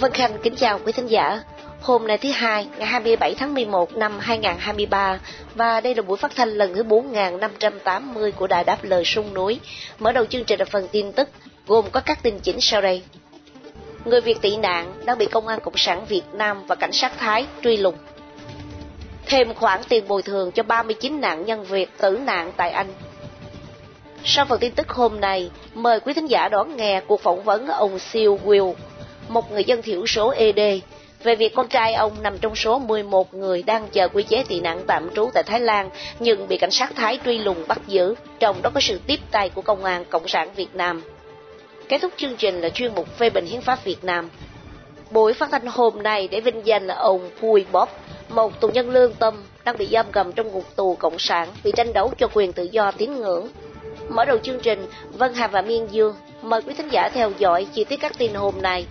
Vân Khanh kính chào quý thính giả. Hôm nay thứ hai, ngày 27 tháng 11 năm 2023 và đây là buổi phát thanh lần thứ 4580 của Đài Đáp Lời Sông Núi. Mở đầu chương trình là phần tin tức gồm có các tin chính sau đây. Người Việt tị nạn đang bị Công an Cộng sản Việt Nam và Cảnh sát Thái truy lùng. Thêm khoản tiền bồi thường cho 39 nạn nhân Việt tử nạn tại Anh. Sau phần tin tức hôm nay, mời quý thính giả đón nghe cuộc phỏng vấn ông Siêu Will, một người dân thiểu số ED, về việc con trai ông nằm trong số 11 người đang chờ quy chế tị nạn tạm trú tại Thái Lan nhưng bị cảnh sát Thái truy lùng bắt giữ, trong đó có sự tiếp tay của Công an Cộng sản Việt Nam. Kết thúc chương trình là chuyên mục phê bình hiến pháp Việt Nam. Buổi phát thanh hôm nay để vinh danh là ông Pui Bop, một tù nhân lương tâm đang bị giam cầm trong ngục tù Cộng sản vì tranh đấu cho quyền tự do tín ngưỡng. Mở đầu chương trình, Vân Hà và Miên Dương mời quý thính giả theo dõi chi tiết các tin hôm nay.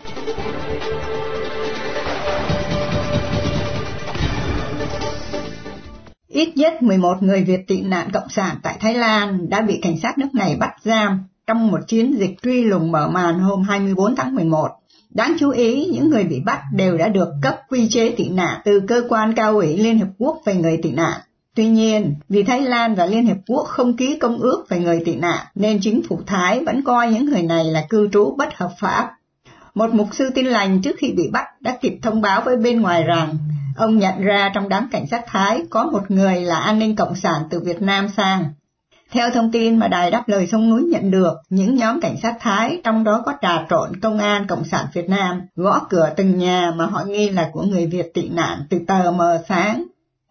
Ít nhất 11 người Việt tị nạn Cộng sản tại Thái Lan đã bị cảnh sát nước này bắt giam trong một chiến dịch truy lùng mở màn hôm 24 tháng 11. Đáng chú ý, những người bị bắt đều đã được cấp quy chế tị nạn từ cơ quan cao ủy Liên Hợp Quốc về người tị nạn. Tuy nhiên, vì Thái Lan và Liên hiệp Quốc không ký công ước về người tị nạn, nên chính phủ Thái vẫn coi những người này là cư trú bất hợp pháp. Một mục sư tin lành trước khi bị bắt đã kịp thông báo với bên ngoài rằng ông nhận ra trong đám cảnh sát Thái có một người là an ninh cộng sản từ Việt Nam sang. Theo thông tin mà Đài Đáp Lời Sông Núi nhận được, những nhóm cảnh sát Thái, trong đó có trà trộn Công an Cộng sản Việt Nam, gõ cửa từng nhà mà họ nghi là của người Việt tị nạn từ tờ mờ sáng.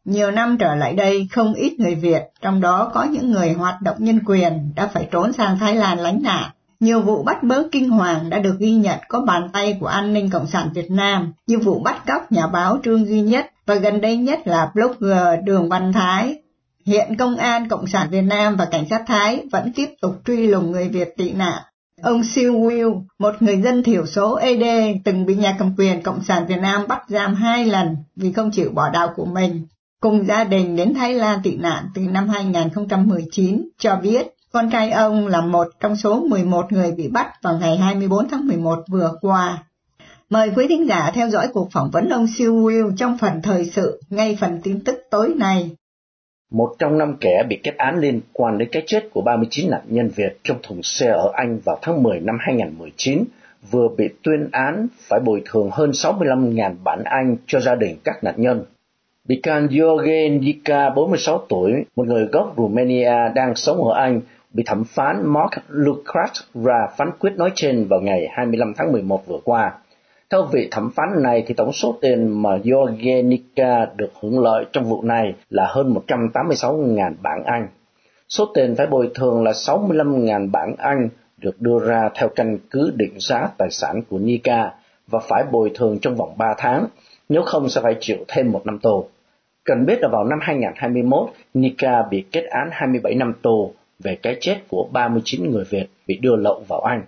Nhiều năm trở lại đây, không ít người Việt, trong đó có những người hoạt động nhân quyền, đã phải trốn sang Thái Lan lánh nạn. Nhiều vụ bắt bớ kinh hoàng đã được ghi nhận có bàn tay của an ninh Cộng sản Việt Nam, như vụ bắt cóc nhà báo Trương Duy Nhất và gần đây nhất là blogger Đường Văn Thái. Hiện Công an Cộng sản Việt Nam và Cảnh sát Thái vẫn tiếp tục truy lùng người Việt tị nạn. Ông Siêu Will, một người dân thiểu số ED từng bị nhà cầm quyền Cộng sản Việt Nam bắt giam hai lần vì không chịu bỏ đạo của mình, cùng gia đình đến Thái Lan tị nạn từ năm 2019, cho biết con trai ông là một trong số 11 người bị bắt vào ngày 24 tháng 11 vừa qua. Mời quý thính giả theo dõi cuộc phỏng vấn ông Siêu Will trong phần thời sự ngay phần tin tức tối nay. Một trong năm kẻ bị kết án liên quan đến cái chết của 39 nạn nhân Việt trong thùng xe ở Anh vào tháng 10 năm 2019 vừa bị tuyên án phải bồi thường hơn 65.000 bản Anh cho gia đình các nạn nhân. Bị can George Nika, 46 tuổi, một người gốc Romania đang sống ở Anh, bị thẩm phán Mark Lucas ra phán quyết nói trên vào ngày 25 tháng 11 vừa qua. Theo vị thẩm phán này thì tổng số tiền mà Georgenica được hưởng lợi trong vụ này là hơn 186.000 bảng Anh. Số tiền phải bồi thường là 65.000 bảng Anh được đưa ra theo căn cứ định giá tài sản của Nika và phải bồi thường trong vòng 3 tháng, nếu không sẽ phải chịu thêm một năm tù. Cần biết là vào năm 2021, Nika bị kết án 27 năm tù về cái chết của 39 người Việt bị đưa lậu vào Anh.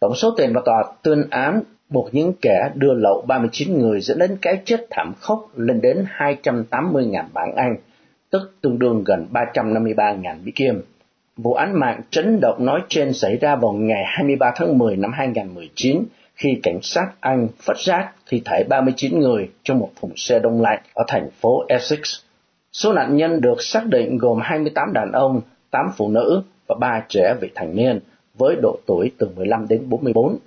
Tổng số tiền mà tòa tuyên án buộc những kẻ đưa lậu 39 người dẫn đến cái chết thảm khốc lên đến 280.000 bảng Anh, tức tương đương gần 353.000 Mỹ Kim. Vụ án mạng chấn động nói trên xảy ra vào ngày 23 tháng 10 năm 2019 khi cảnh sát Anh phát giác thi thể 39 người trong một thùng xe đông lạnh ở thành phố Essex. Số nạn nhân được xác định gồm 28 đàn ông, 8 phụ nữ và 3 trẻ vị thành niên với độ tuổi từ 15 đến 44.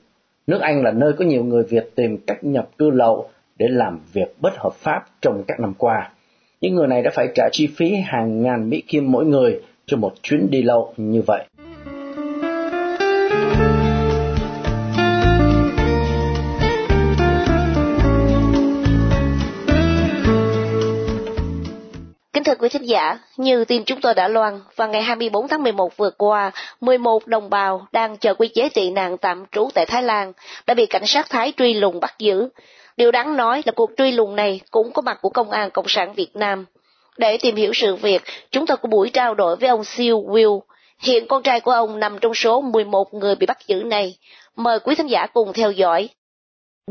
Nước Anh là nơi có nhiều người Việt tìm cách nhập cư lậu để làm việc bất hợp pháp trong các năm qua. Những người này đã phải trả chi phí hàng ngàn Mỹ Kim mỗi người cho một chuyến đi lậu như vậy. Thưa quý thính giả, như tin chúng tôi đã loan, vào ngày 24 tháng 11 vừa qua, 11 đồng bào đang chờ quy chế tị nạn tạm trú tại Thái Lan đã bị cảnh sát Thái truy lùng bắt giữ. Điều đáng nói là cuộc truy lùng này cũng có mặt của Công an Cộng sản Việt Nam. Để tìm hiểu sự việc, chúng tôi có buổi trao đổi với ông Siêu Will. Hiện con trai của ông nằm trong số 11 người bị bắt giữ này. Mời quý thính giả cùng theo dõi.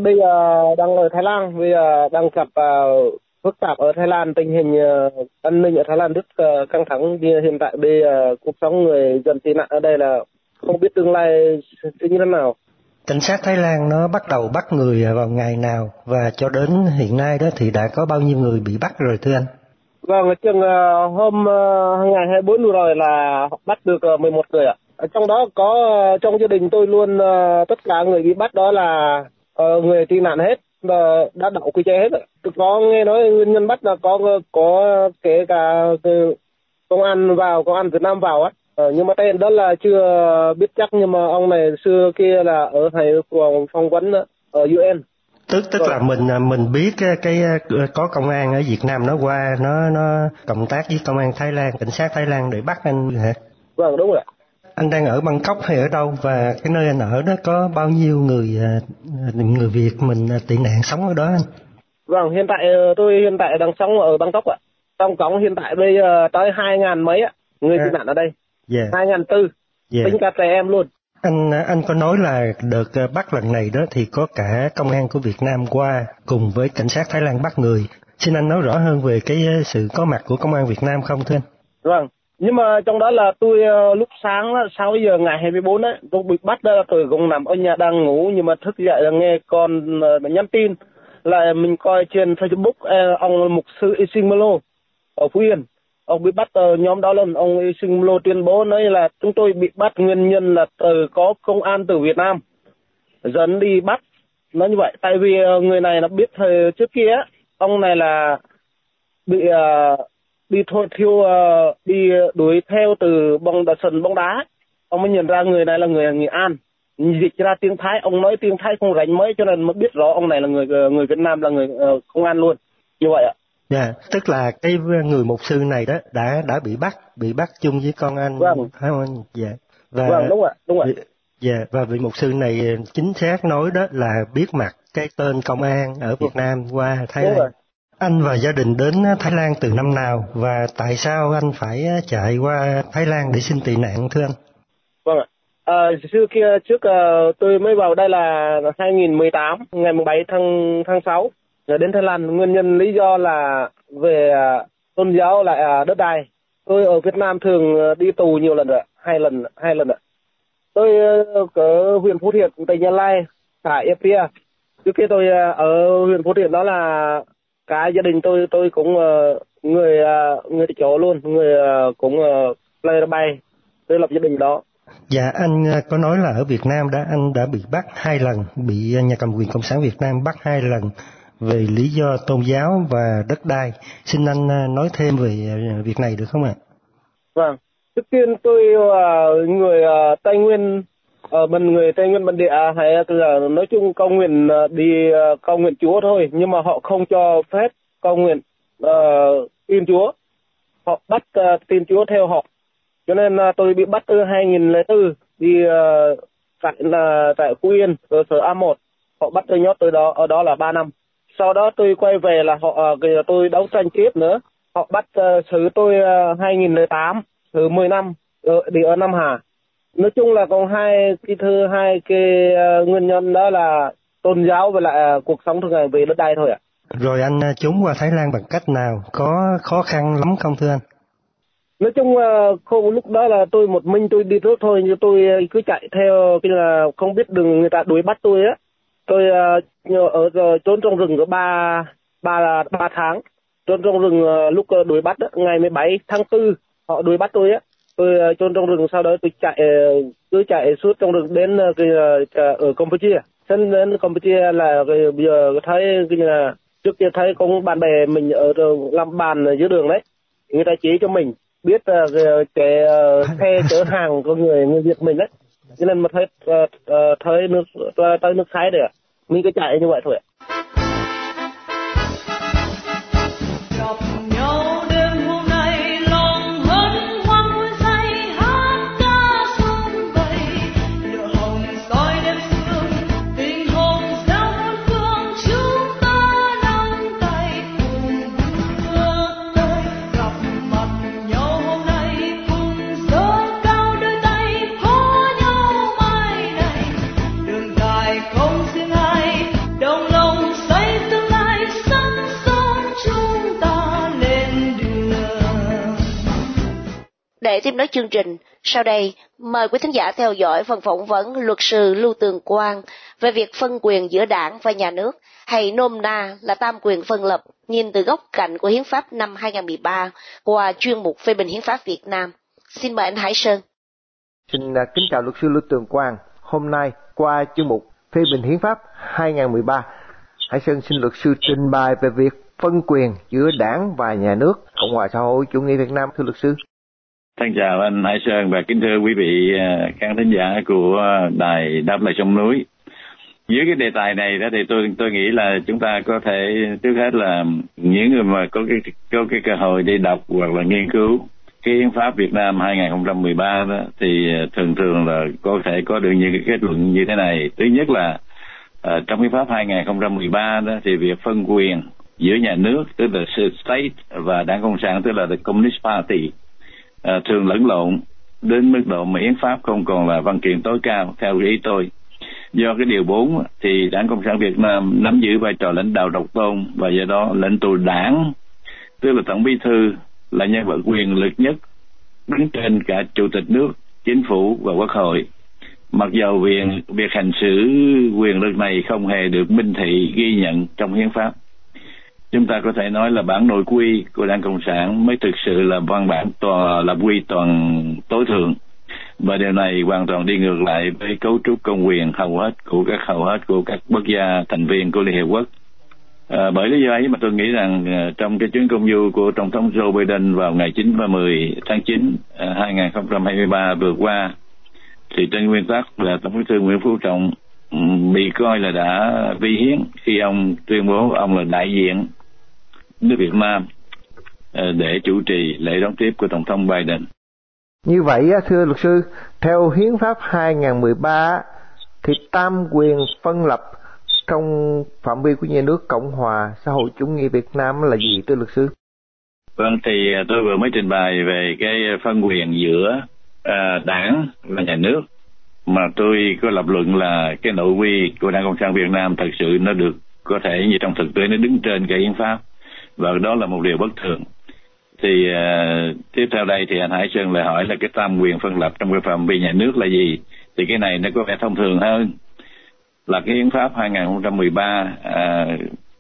Bây giờ đang ở Thái Lan, bây giờ đang gặp uh, phức tạp ở Thái Lan, tình hình uh, an ninh ở Thái Lan rất uh, căng thẳng. Hiện tại bây giờ cuộc sống người dân tị nạn ở đây là không biết tương lai sẽ như thế nào. Cảnh sát Thái Lan nó bắt đầu bắt người vào ngày nào và cho đến hiện nay đó thì đã có bao nhiêu người bị bắt rồi thưa anh? Vâng, chừng uh, hôm ngày 24 vừa rồi là bắt được uh, 11 người ạ. Trong đó có trong gia đình tôi luôn tất cả người bị bắt đó là người tị nạn hết và đã đậu quy chế hết. Tôi có nghe nói nguyên nhân bắt là có có kể cả công an vào, công an Việt Nam vào á. Ờ, nhưng mà tên đó là chưa biết chắc nhưng mà ông này xưa kia là ở thầy phòng phỏng vấn ở UN tức tức là mình à, mình biết cái, cái à, có công an ở Việt Nam nó qua nó nó cộng tác với công an Thái Lan cảnh sát Thái Lan để bắt anh hả? Vâng đúng rồi. Anh đang ở Bangkok hay ở đâu và cái nơi anh ở đó có bao nhiêu người à, người Việt mình tị nạn sống ở đó anh? Vâng hiện tại ờ, tôi hiện tại đang sống ở Bangkok ạ. Trong cổng hiện tại bây giờ tới hai ngàn mấy ạ người tị nạn ở đây. Yeah. Hai ngàn tư. Yeah. Tính cả trẻ em luôn. Anh anh có nói là đợt bắt lần này đó thì có cả công an của Việt Nam qua cùng với cảnh sát Thái Lan bắt người. Xin anh nói rõ hơn về cái sự có mặt của công an Việt Nam không thưa anh? Vâng, nhưng mà trong đó là tôi ờ, lúc sáng 6 giờ ngày 24 ấy, tôi bị bắt đó là tôi cũng nằm ở nhà đang ngủ nhưng mà thức dậy là nghe con ờ, nhắn tin là mình coi trên Facebook ờ, ông mục sư Isimolo ở Phú Yên. Ông bị bắt nhóm đó lần ông sinh tuyên bố nói là chúng tôi bị bắt nguyên nhân là từ có công an từ Việt Nam dẫn đi bắt. Nó như vậy tại vì người này nó biết thời trước kia ông này là bị uh, đi thôi thiêu uh, đi đuổi theo từ bóng đá sân bóng đá ông mới nhận ra người này là người Nghệ An dịch ra tiếng Thái ông nói tiếng Thái không rành mấy cho nên mới biết rõ ông này là người người Việt Nam là người uh, công an luôn như vậy ạ Dạ, yeah, tức là cái người mục sư này đó đã đã bị bắt, bị bắt chung với con anh vâng. phải không anh? Dạ. Và vâng, đúng rồi, đúng rồi. Dạ, và vị mục sư này chính xác nói đó là biết mặt cái tên công an ở Việt Nam qua Thái Lan. Anh và gia đình đến Thái Lan từ năm nào và tại sao anh phải chạy qua Thái Lan để xin tị nạn thưa anh? Vâng ạ. À, xưa kia trước uh, tôi mới vào đây là 2018 ngày 7 tháng tháng 6 rồi đến Thái Lan nguyên nhân lý do là về à, tôn giáo lại à, đất đai tôi ở Việt Nam thường đi tù nhiều lần rồi hai lần hai lần rồi. tôi ở huyện Phú Thiện tỉnh Gia Lai xã Epia trước kia tôi ở huyện Phú Thiện đó là cả gia đình tôi tôi cũng người người chỗ luôn người cũng lây bay tôi lập gia đình đó Dạ anh có nói là ở Việt Nam đã anh đã bị bắt hai lần, bị nhà cầm quyền Cộng sản Việt Nam bắt hai lần về lý do tôn giáo và đất đai. Xin anh nói thêm về việc này được không ạ? Vâng, trước tiên tôi là người Tây Nguyên Ờ, ở bên người Tây Nguyên bản địa à, hay là à, nói chung cầu nguyện à, đi cầu nguyện Chúa thôi, nhưng mà họ không cho phép cầu nguyện uh, ờ, tin Chúa. Họ bắt uh, tin Chúa theo họ. Cho nên uh, tôi bị bắt từ 2004 đi uh, tại là tại Phú Yên, cơ sở A1. Họ bắt tôi nhốt tôi đó ở đó là 3 năm sau đó tôi quay về là họ uh, tôi đấu tranh tiếp nữa họ bắt uh, xử tôi uh, 2008 xử 10 năm ở, đi ở Nam Hà nói chung là còn hai cái thứ hai cái uh, nguyên nhân đó là tôn giáo và lại uh, cuộc sống thường ngày về đất đai thôi ạ. Rồi anh trốn qua Thái Lan bằng cách nào? Có khó khăn lắm không thưa anh? Nói chung uh, không lúc đó là tôi một mình tôi đi trước thôi nhưng tôi cứ chạy theo cái là không biết đường người ta đuổi bắt tôi á. Tôi ở trốn trong rừng có ba ba ba tháng. Trốn trong rừng lúc đuổi bắt đó, ngày 17 tháng 4 họ đuổi bắt tôi á tôi uh, trốn trong rừng sau đó tôi chạy uh, cứ chạy suốt trong rừng đến uh, cái, ở Campuchia. Đến đến Campuchia là cái, bây giờ thấy cái là trước kia thấy có bạn bè mình ở làm bàn ở dưới đường đấy. Người ta chỉ cho mình biết uh, cái uh, xe chở hàng của người người Việt mình đấy. Cho nên mà thấy uh, thấy nước tới nước thái được mình cứ chạy như vậy thôi ạ Để tiếp nối chương trình, sau đây mời quý thính giả theo dõi phần phỏng vấn luật sư Lưu Tường Quang về việc phân quyền giữa đảng và nhà nước, hay nôm na là tam quyền phân lập nhìn từ góc cạnh của Hiến pháp năm 2013 qua chuyên mục phê bình Hiến pháp Việt Nam. Xin mời anh Hải Sơn. Xin à, kính chào luật sư Lưu Tường Quang. Hôm nay qua chuyên mục phê bình Hiến pháp 2013, Hải Sơn xin luật sư trình bày về việc phân quyền giữa đảng và nhà nước Cộng hòa xã hội chủ nghĩa Việt Nam thưa luật sư. Thân chào anh Hải Sơn và kính thưa quý vị à, khán thính giả của à, đài Đáp Lời Sông Núi. Dưới cái đề tài này đó thì tôi tôi nghĩ là chúng ta có thể trước hết là những người mà có cái có cái cơ hội đi đọc hoặc là nghiên cứu cái hiến pháp Việt Nam 2013 đó thì à, thường thường là có thể có được những cái kết luận như thế này. Thứ nhất là uh, trong hiến pháp 2013 đó thì việc phân quyền giữa nhà nước tức là state và đảng cộng sản tức là the communist party à, thường lẫn lộn đến mức độ mà hiến pháp không còn là văn kiện tối cao theo ý tôi. Do cái điều 4 thì đảng cộng sản việt nam nắm giữ vai trò lãnh đạo độc tôn và do đó lãnh tụ đảng tức là tổng bí thư là nhân vật quyền lực nhất đứng trên cả chủ tịch nước chính phủ và quốc hội. Mặc dầu việc việc hành xử quyền lực này không hề được minh thị ghi nhận trong hiến pháp chúng ta có thể nói là bản nội quy của đảng cộng sản mới thực sự là văn bản toàn là quy toàn tối thượng. Và điều này hoàn toàn đi ngược lại với cấu trúc công quyền hầu hết của các hầu hết của các quốc gia thành viên của liên hiệp quốc. À, bởi lý do ấy mà tôi nghĩ rằng à, trong cái chuyến công du của tổng thống Joe Biden vào ngày 9 và 10 tháng 9 2023 à, vừa qua thì trên nguyên tắc là tổng bí thư Nguyễn Phú Trọng ừ, bị coi là đã vi hiến khi ông tuyên bố ông là đại diện nước Việt Nam ờ, để chủ trì lễ đón tiếp của Tổng thống Biden. Như vậy, thưa luật sư, theo Hiến pháp 2013 thì tam quyền phân lập trong phạm vi của nhà nước Cộng hòa xã hội chủ nghĩa Việt Nam là gì thưa luật sư? Vâng, thì ờ, tôi vừa mới trình bày về cái phân quyền giữa uh, đảng và nhà nước mà tôi có lập luận là cái nội quy của Đảng Cộng sản Việt Nam thật sự nó được có thể như trong thực tế nó đứng trên cái hiến pháp và đó là một điều bất thường thì uh, tiếp theo đây thì anh Hải Sơn lại hỏi là cái tam quyền phân lập trong cái phạm vi nhà nước là gì thì cái này nó có vẻ thông thường hơn là cái hiến pháp 2013 à,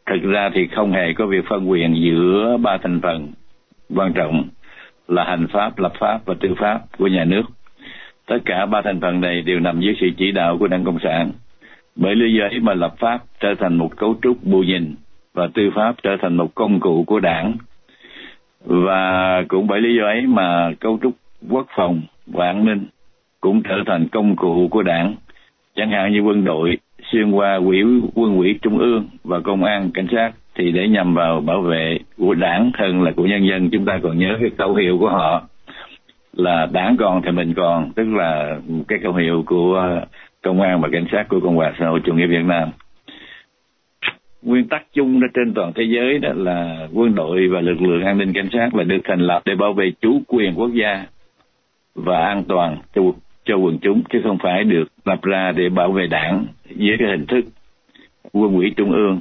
thực ra thì không hề có việc phân quyền giữa ba thành phần quan trọng là hành pháp, lập pháp và tư pháp của nhà nước. Tất cả ba thành phần này đều nằm dưới sự chỉ đạo của Đảng Cộng sản. Bởi lý do ấy mà lập pháp trở thành một cấu trúc bù nhìn và tư pháp trở thành một công cụ của đảng. Và cũng bởi lý do ấy mà cấu trúc quốc phòng và an ninh cũng trở thành công cụ của đảng. Chẳng hạn như quân đội, xuyên qua quỹ quân ủy trung ương và công an, cảnh sát thì để nhằm vào bảo vệ của đảng hơn là của nhân dân, chúng ta còn nhớ cái khẩu hiệu của họ là đảng còn thì mình còn, tức là cái khẩu hiệu của công an và cảnh sát của cộng hòa xã hội chủ nghĩa việt nam nguyên tắc chung đó trên toàn thế giới đó là quân đội và lực lượng an ninh cảnh sát là được thành lập để bảo vệ chủ quyền quốc gia và an toàn cho cho quần chúng, chứ không phải được lập ra để bảo vệ đảng dưới cái hình thức quân ủy trung ương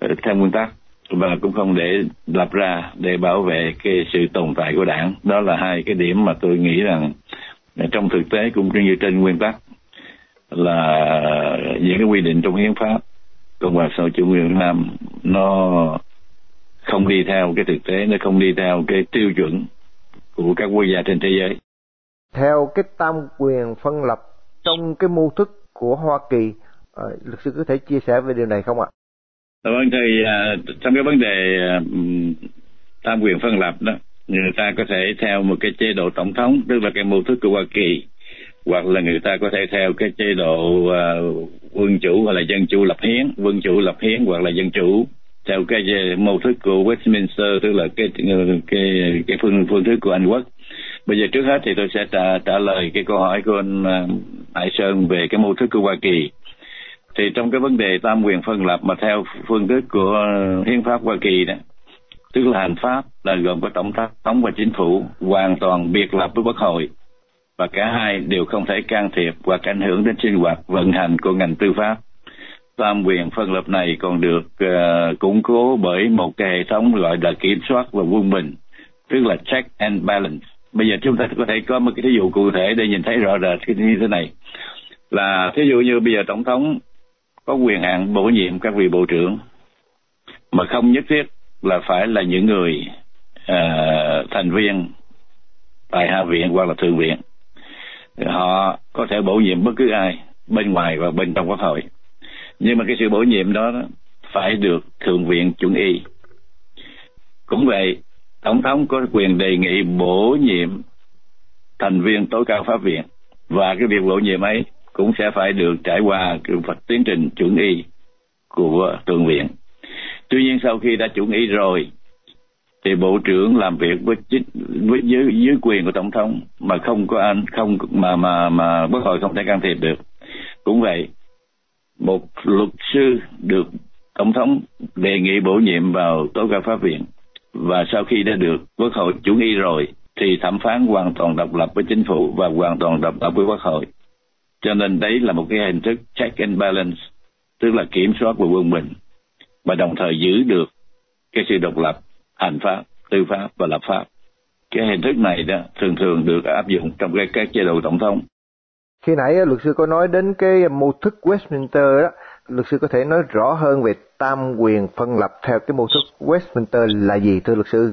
ờ, theo nguyên tắc. Và cũng không để lập ra để bảo vệ cái sự tồn tại của đảng. Đó là hai cái điểm mà tôi nghĩ rằng trong thực tế cũng như trên nguyên tắc là những cái quy định trong hiến pháp cộng hòa xã hội chủ nghĩa việt nam nó không đi theo cái thực tế nó không đi theo cái tiêu chuẩn của các quốc gia trên thế giới theo cái tam quyền phân lập trong cái mô thức của Hoa Kỳ à, luật sư có thể chia sẻ về điều này không ạ? Vâng thì à, trong cái vấn đề à, tam quyền phân lập đó người ta có thể theo một cái chế độ tổng thống tức là cái mô thức của Hoa Kỳ hoặc là người ta có thể theo cái chế độ uh, quân chủ hoặc là dân chủ lập hiến quân chủ lập hiến hoặc là dân chủ theo cái à, mô thức của Westminster tức là cái à, cái cái phương phương thức của Anh quốc. Bây giờ trước hết thì tôi sẽ trả trả lời cái câu hỏi của anh Hải Sơn về cái mô thức của Hoa Kỳ. Thì trong cái vấn đề tam quyền phân lập mà theo phương thức của hiến pháp Hoa Kỳ đó tức là hành pháp là gồm có tổng thống và chính phủ hoàn toàn biệt lập với quốc hội và cả hai đều không thể can thiệp hoặc ảnh hưởng đến sinh hoạt vận hành của ngành tư pháp. Tam quyền phân lập này còn được uh, củng cố bởi một cái hệ thống gọi là kiểm soát và quân bình, tức là check and balance. bây giờ chúng ta có thể có một cái ví dụ cụ thể để nhìn thấy rõ rệt cái như thế này là thí dụ như bây giờ tổng thống có quyền hạn bổ nhiệm các vị bộ trưởng mà không nhất thiết là phải là những người uh, thành viên tại hạ viện hoặc là thượng viện họ có thể bổ nhiệm bất cứ ai bên ngoài và bên trong quốc hội. Nhưng mà cái sự bổ nhiệm đó phải được thượng viện chuẩn y. Cũng vậy, tổng thống có quyền đề nghị bổ nhiệm thành viên tối cao pháp viện và cái việc bổ nhiệm ấy cũng sẽ phải được trải qua cái tiến trình chuẩn y của thượng viện. Tuy nhiên sau khi đã chuẩn y rồi thì bộ trưởng làm việc với với dưới, dưới quyền của tổng thống mà không có anh không mà mà mà quốc hội không thể can thiệp được. Cũng vậy một luật sư được tổng thống đề nghị bổ nhiệm vào tối cao pháp viện. Và sau khi đã được quốc hội chủ nghi rồi thì thẩm phán hoàn toàn độc lập với chính phủ và hoàn toàn độc lập với quốc hội. Cho nên đấy là một cái hình thức check and balance tức là kiểm soát của quân bình và đồng thời giữ được cái sự độc lập hành pháp tư pháp và lập pháp. Cái hình thức này đó thường thường được áp dụng trong cái các chế độ tổng thống. Khi nãy luật sư có nói đến cái mô thức Westminster đó luật sư có thể nói rõ hơn về tam quyền phân lập theo cái mô thức Westminster là gì thưa luật sư?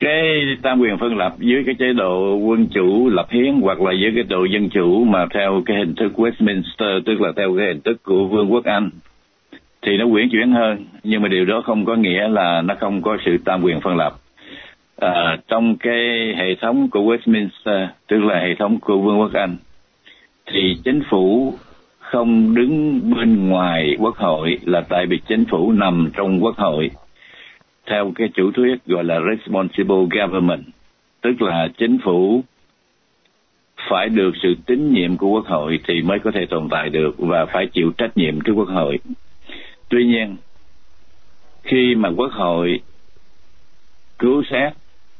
Cái tam quyền phân lập dưới cái chế độ quân chủ lập hiến hoặc là dưới cái độ dân chủ mà theo cái hình thức Westminster tức là theo cái hình thức của Vương quốc Anh thì nó quyển chuyển hơn. Nhưng mà điều đó không có nghĩa là nó không có sự tam quyền phân lập. À, trong cái hệ thống của Westminster tức là hệ thống của Vương quốc Anh thì chính phủ không đứng bên ngoài quốc hội là tại vì chính phủ nằm trong quốc hội theo cái chủ thuyết gọi là responsible government tức là chính phủ phải được sự tín nhiệm của quốc hội thì mới có thể tồn tại được và phải chịu trách nhiệm trước quốc hội tuy nhiên khi mà quốc hội cứu xét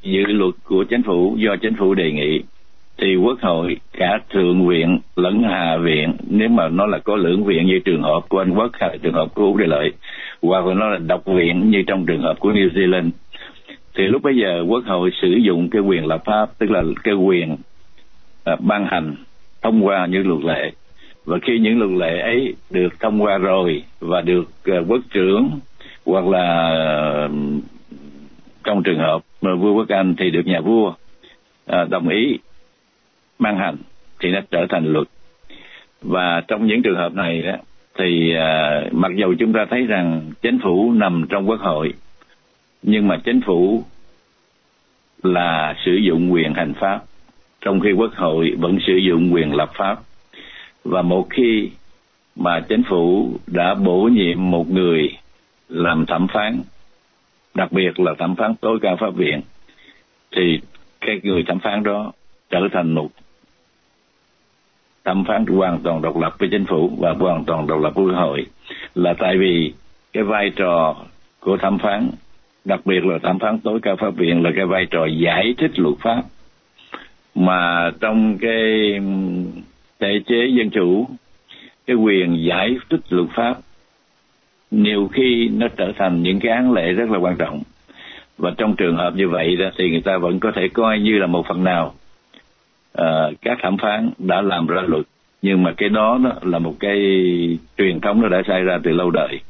dự luật của chính phủ do chính phủ đề nghị thì quốc hội cả thượng viện lẫn hạ viện nếu mà nó là có lưỡng viện như trường hợp của anh quốc hay trường hợp của úc đề lợi hoặc là nó là độc viện như trong trường hợp của new zealand thì lúc bây giờ quốc hội sử dụng cái quyền lập pháp tức là cái quyền uh, ban hành thông qua những luật lệ và khi những luật lệ ấy được thông qua rồi và được uh, quốc trưởng hoặc là uh, trong trường hợp mà vua quốc anh thì được nhà vua uh, đồng ý ban hành thì nó trở thành luật. Và trong những trường hợp này đó thì uh, mặc dù chúng ta thấy rằng chính phủ nằm trong quốc hội nhưng mà chính phủ là sử dụng quyền hành pháp trong khi quốc hội vẫn sử dụng quyền lập pháp và một khi mà chính phủ đã bổ nhiệm một người làm thẩm phán, đặc biệt là thẩm phán tối cao pháp viện, thì cái người thẩm phán đó trở thành một thẩm phán hoàn toàn độc lập với chính phủ và hoàn toàn độc lập với quốc hội. Là tại vì cái vai trò của thẩm phán, đặc biệt là thẩm phán tối cao pháp viện, là cái vai trò giải thích luật pháp. Mà trong cái thể chế dân chủ cái quyền giải thích luật pháp nhiều khi nó trở thành những cái án lệ rất là quan trọng. Và trong trường hợp như vậy đó thì người ta vẫn có thể coi như là một phần nào uh, các thẩm phán đã làm ra luật. Nhưng mà cái đó, đó là một cái truyền thống nó đã xảy ra từ lâu đời.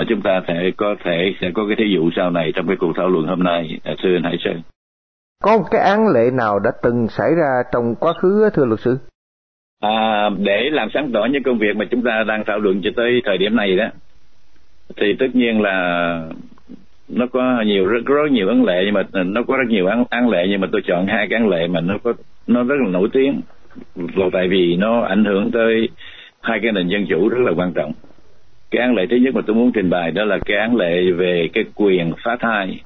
Uh, chúng ta sẽ có thể sẽ có cái thí dụ sau này trong cái cuộc thảo luận hôm nay. Uh, thưa anh Hải Sơn. Có một cái án lệ nào đã từng xảy ra trong quá khứ thưa luật sư? À, để làm sáng tỏ những công việc mà chúng ta đang thảo luận cho tới thời điểm này đó thì tất nhiên là nó có nhiều rất rất nhiều án lệ nhưng mà ờ, nó có rất nhiều án án lệ nhưng mà tôi chọn hai cái án lệ mà nó có nó rất là nổi tiếng. Là tại vì nó ảnh hưởng tới hai cái nền dân chủ rất là quan trọng. Cái án lệ thứ nhất mà tôi muốn trình bày đó là cái án lệ về cái quyền phá thai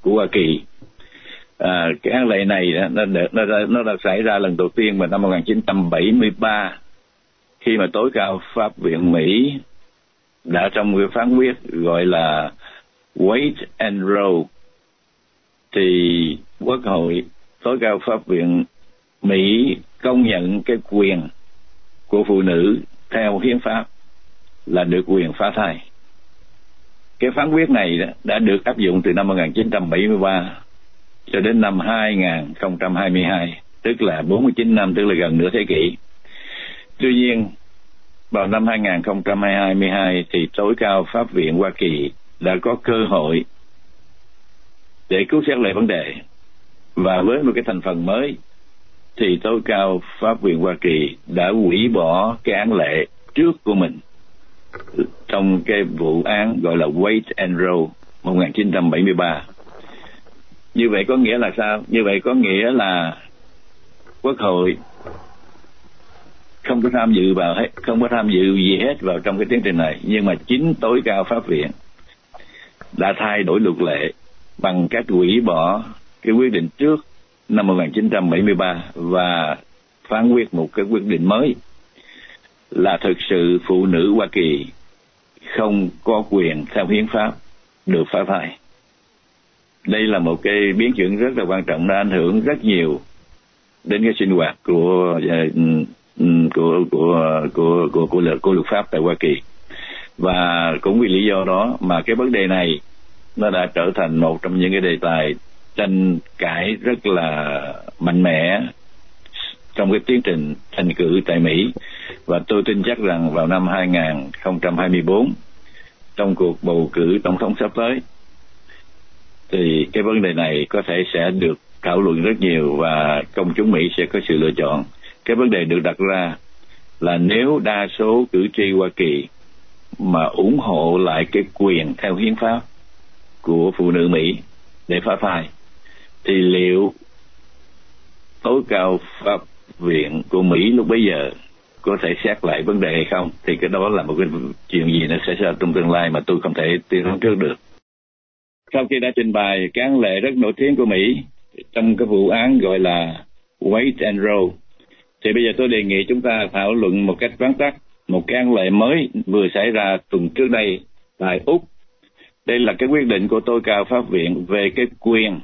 của Hoa Kỳ à, cái án lệ này nó được nó nó đã xảy ra lần đầu tiên vào năm 1973 khi mà tối cao pháp viện Mỹ đã trong cái phán quyết gọi là Wait and Roe thì quốc hội tối cao pháp viện Mỹ công nhận cái quyền của phụ nữ theo hiến pháp là được quyền phá thai. Cái phán quyết này đã được áp dụng từ năm 1973 cho đến năm 2022 tức là 49 năm, tức là gần nửa thế kỷ tuy nhiên, vào năm 2022 thì tối cao pháp viện Hoa Kỳ đã có cơ hội để cứu xét lại vấn đề và với một cái thành phần mới, thì tối cao pháp viện Hoa Kỳ đã hủy bỏ cái án lệ trước của mình trong cái vụ án gọi là Wait and Roe 1973. Như vậy có nghĩa là sao? Như vậy có nghĩa là Quốc hội không có tham dự vào hết, không có tham dự gì hết vào trong cái tiến trình này, nhưng mà chính tối cao pháp viện đã thay đổi luật lệ bằng cách hủy bỏ cái quyết định trước năm 1973 và phán quyết một cái quyết định mới là thực sự phụ nữ Hoa Kỳ không có quyền theo hiến pháp được phá thai. Đây là một cái biến chuyển rất là quan trọng, nó ảnh hưởng rất nhiều đến cái sinh hoạt của ờ, ừ, của của của của của luật của luật pháp tại Hoa Kỳ. Và cũng vì lý do đó mà cái vấn đề này nó đã trở thành một trong những cái đề tài tranh cãi rất là mạnh mẽ trong cái tiến trình tranh cử tại Mỹ. Và tôi tin chắc rằng vào năm 2024 trong cuộc bầu cử tổng thống sắp tới thì cái vấn đề này có thể sẽ được thảo luận rất nhiều và công chúng Mỹ sẽ có sự lựa chọn. Cái vấn đề được đặt ra là nếu đa số cử tri Hoa Kỳ mà ủng hộ lại cái quyền theo hiến pháp của phụ nữ Mỹ để phá thai thì liệu tối cao pháp viện của Mỹ lúc bấy giờ có thể xét lại vấn đề hay không thì cái đó là một cái chuyện gì nó sẽ ra trong tương lai mà tôi không thể tiên đoán trước được sau khi đã trình bày cái án lệ rất nổi tiếng của Mỹ, trong cái vụ án gọi là Wait and Roe thì bây giờ tôi đề nghị chúng ta thảo luận một cách vắn tắt một cái án lệ mới vừa xảy ra tuần trước đây tại Úc. Đây là cái quyết định của tôi cao pháp viện về cái quyền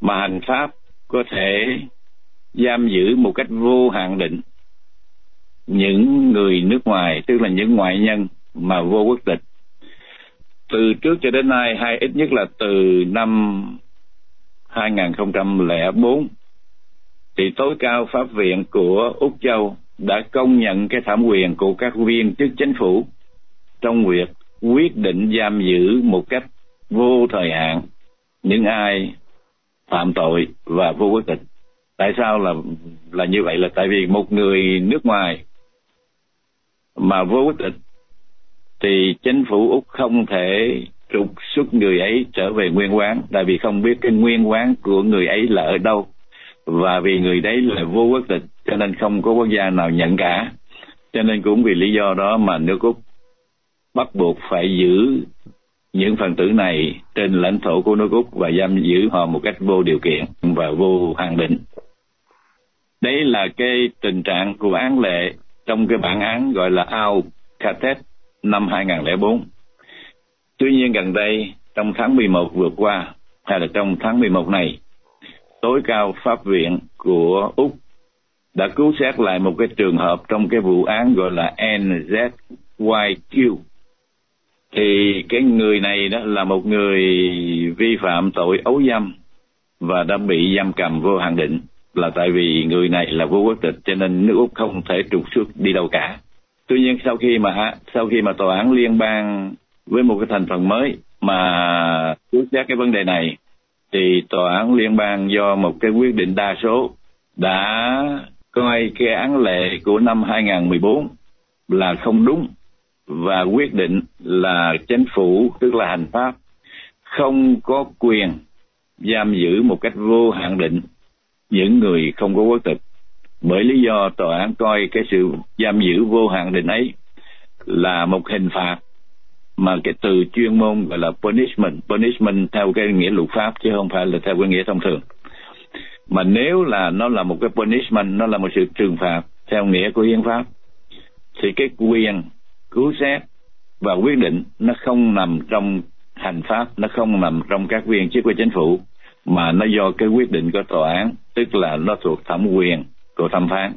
mà hành pháp có thể giam giữ một cách vô hạn định những người nước ngoài, tức là những ngoại nhân mà vô quốc tịch từ trước cho đến nay, hay ít nhất là từ năm 2004 thì tối cao pháp viện của Úc Châu đã công nhận cái thẩm quyền của các viên chức chính phủ trong việc quyết định giam giữ một cách vô thời hạn những ai phạm tội và vô quốc tịch. Tại sao là là như vậy là tại vì một người nước ngoài mà vô quốc tịch thì chính phủ Úc không thể trục xuất người ấy trở về nguyên quán, tại vì không biết cái nguyên quán của người ấy là ở đâu. Và vì người đấy là vô quốc tịch, cho nên không có quốc gia nào nhận cả. Cho nên cũng vì lý do đó mà nước Úc bắt buộc phải giữ những phần tử này trên lãnh thổ của nước Úc và giam giữ họ một cách vô điều kiện và vô hạn định. Đấy là cái tình trạng của án lệ trong cái bản án gọi là Al Khatet năm 2004. Tuy nhiên gần đây, trong tháng 11 vừa qua, hay là trong tháng 11 này, tối cao pháp viện của Úc đã cứu xét lại một cái trường hợp trong cái vụ án gọi là NZYQ thì cái người này đó là một người vi phạm tội ấu dâm và đã bị giam cầm vô hạn định là tại vì người này là vô quốc tịch cho nên nước úc không thể trục xuất đi đâu cả tuy nhiên sau khi mà sau khi mà tòa án liên bang với một cái thành phần mới mà quyết xét cái vấn đề này, thì tòa án liên bang do một cái quyết định đa số đã coi cái án lệ của năm 2014 là không đúng và quyết định là chính phủ, tức là hành pháp, không có quyền giam giữ một cách vô hạn định những người không có quốc tịch bởi lý do tòa án coi cái sự giam giữ vô hạn định ấy là một hình phạt mà cái từ chuyên môn gọi là punishment. Punishment theo cái nghĩa luật pháp chứ không phải là theo cái nghĩa thông thường. Mà nếu là nó là một cái punishment, nó là một sự trừng phạt theo nghĩa của hiến pháp, thì cái quyền cứu xét và quyết định nó không nằm trong hành pháp, nó không nằm trong các viên chức của chính phủ, mà nó do cái quyết định của tòa án, tức là nó thuộc thẩm quyền của thẩm phán.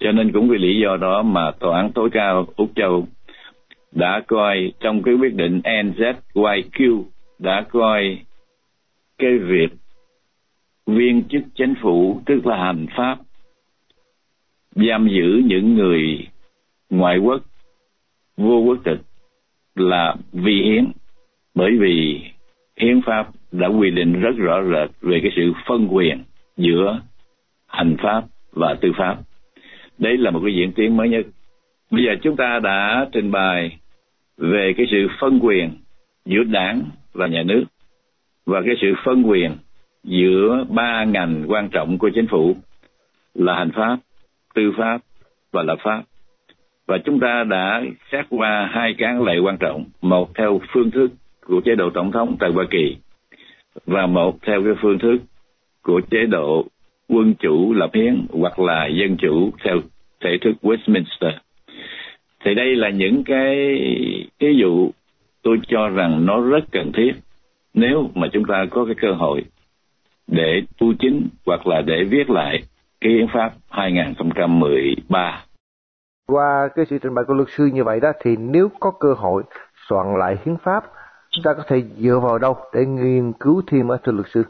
Cho nên cũng vì lý do đó mà tòa án tối cao úc châu đã coi trong cái quyết định NZYQ đã coi cái việc viên chức chính phủ, tức là hành pháp, giam giữ những người ngoại quốc, vô quốc tịch là vi hiến, bởi vì hiến pháp đã quy định rất rõ rệt về cái sự phân quyền giữa hành pháp và tư pháp. Đấy là một cái diễn tiến mới nhất. Bây giờ chúng ta đã trình bày về cái sự phân quyền giữa đảng và nhà nước và cái sự phân quyền giữa ba ngành quan trọng của chính phủ là hành pháp, tư pháp và lập pháp. Và chúng ta đã xét qua hai cán lệ quan trọng, một theo phương thức của chế độ tổng thống tại hoa kỳ và một theo cái phương thức của chế độ quân chủ lập hiến hoặc là dân chủ theo thể thức Westminster. Thì đây là những cái ví dụ tôi cho rằng nó rất cần thiết nếu mà chúng ta có cái cơ hội để tu chính hoặc là để viết lại cái hiến pháp 2013. Qua cái sự trình bày của luật sư như vậy đó thì nếu có cơ hội soạn lại hiến pháp chúng ta có thể dựa vào đâu để nghiên cứu thêm ở thưa luật sư?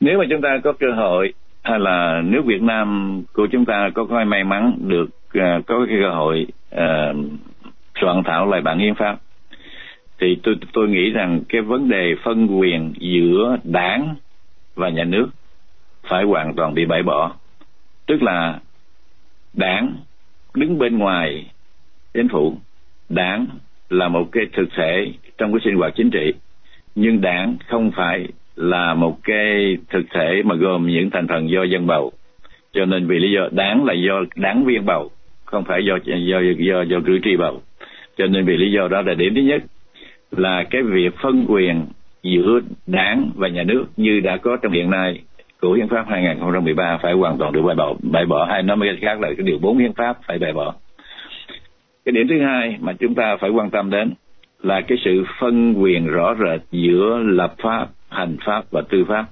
Nếu mà chúng ta có cơ hội hay là nước Việt Nam của chúng ta có cái may mắn được uh, có cái cơ hội uh, soạn thảo lại bản hiến pháp? Thì tôi tôi nghĩ rằng cái vấn đề phân quyền giữa đảng và nhà nước phải hoàn toàn bị bãi bỏ. Tức là đảng đứng bên ngoài chính phủ đảng là một cái thực thể trong cái sinh hoạt chính trị nhưng đảng không phải là một cái thực thể mà gồm những thành phần do dân bầu. Cho nên vì lý do đáng là do đáng viên bầu, không phải do do do do cử tri bầu. Cho nên vì lý do đó là điểm thứ nhất là cái việc phân quyền giữa đảng và nhà nước như đã có trong hiện nay của hiến pháp 2013 phải hoàn toàn được bãi bỏ bãi bỏ. Hay nói cách khác là cái điều 4 hiến pháp phải bãi bỏ. Cái điểm thứ hai mà chúng ta phải quan tâm đến là cái sự phân quyền rõ rệt giữa lập pháp hành pháp và tư pháp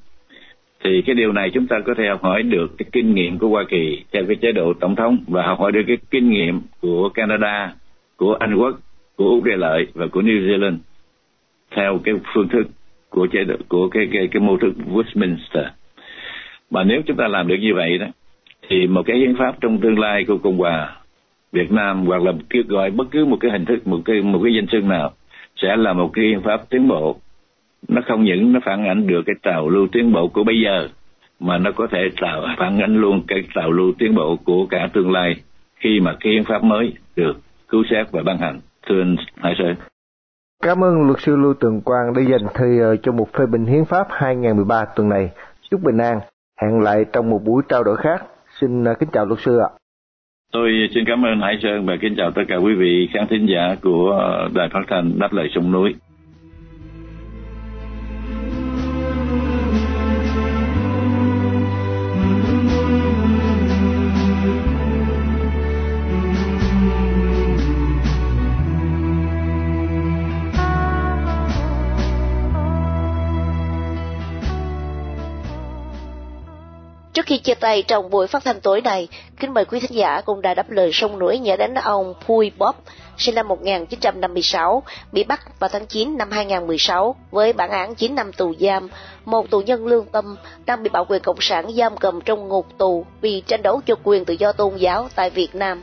thì cái điều này chúng ta có thể học hỏi được cái kinh nghiệm của Hoa Kỳ theo cái chế độ tổng thống và học hỏi được cái kinh nghiệm của Canada, của Anh Quốc, của Úc Đại Lợi và của New Zealand theo cái phương thức của chế độ của cái cái cái mô thức Westminster. Mà nếu chúng ta làm được như vậy đó thì một cái hiến pháp trong tương lai của Cộng hòa Việt Nam hoặc là kêu gọi bất cứ một cái hình thức một cái một cái danh xưng nào sẽ là một cái hiến pháp tiến bộ nó không những nó phản ánh được cái trào lưu tiến bộ của bây giờ mà nó có thể tạo phản ánh luôn cái trào lưu tiến bộ của cả tương lai khi mà cái hiến pháp mới được cứu xét và ban hành thưa anh Hải Sơn Cảm ơn luật sư Lưu Tường Quang đã dành thời giờ cho một phê bình hiến pháp 2013 tuần này. Chúc bình an. Hẹn lại trong một buổi trao đổi khác. Xin kính chào luật sư ạ. Tôi xin cảm ơn Hải Sơn và kính chào tất cả quý vị khán thính giả của Đài Phát thanh Đáp Lời Sông Núi. Trước khi chia tay trong buổi phát thanh tối này, kính mời quý thính giả cùng đã đáp lời sông núi nhớ đến ông Pui Bob, sinh năm 1956, bị bắt vào tháng 9 năm 2016 với bản án 9 năm tù giam, một tù nhân lương tâm đang bị bảo quyền cộng sản giam cầm trong ngục tù vì tranh đấu cho quyền tự do tôn giáo tại Việt Nam.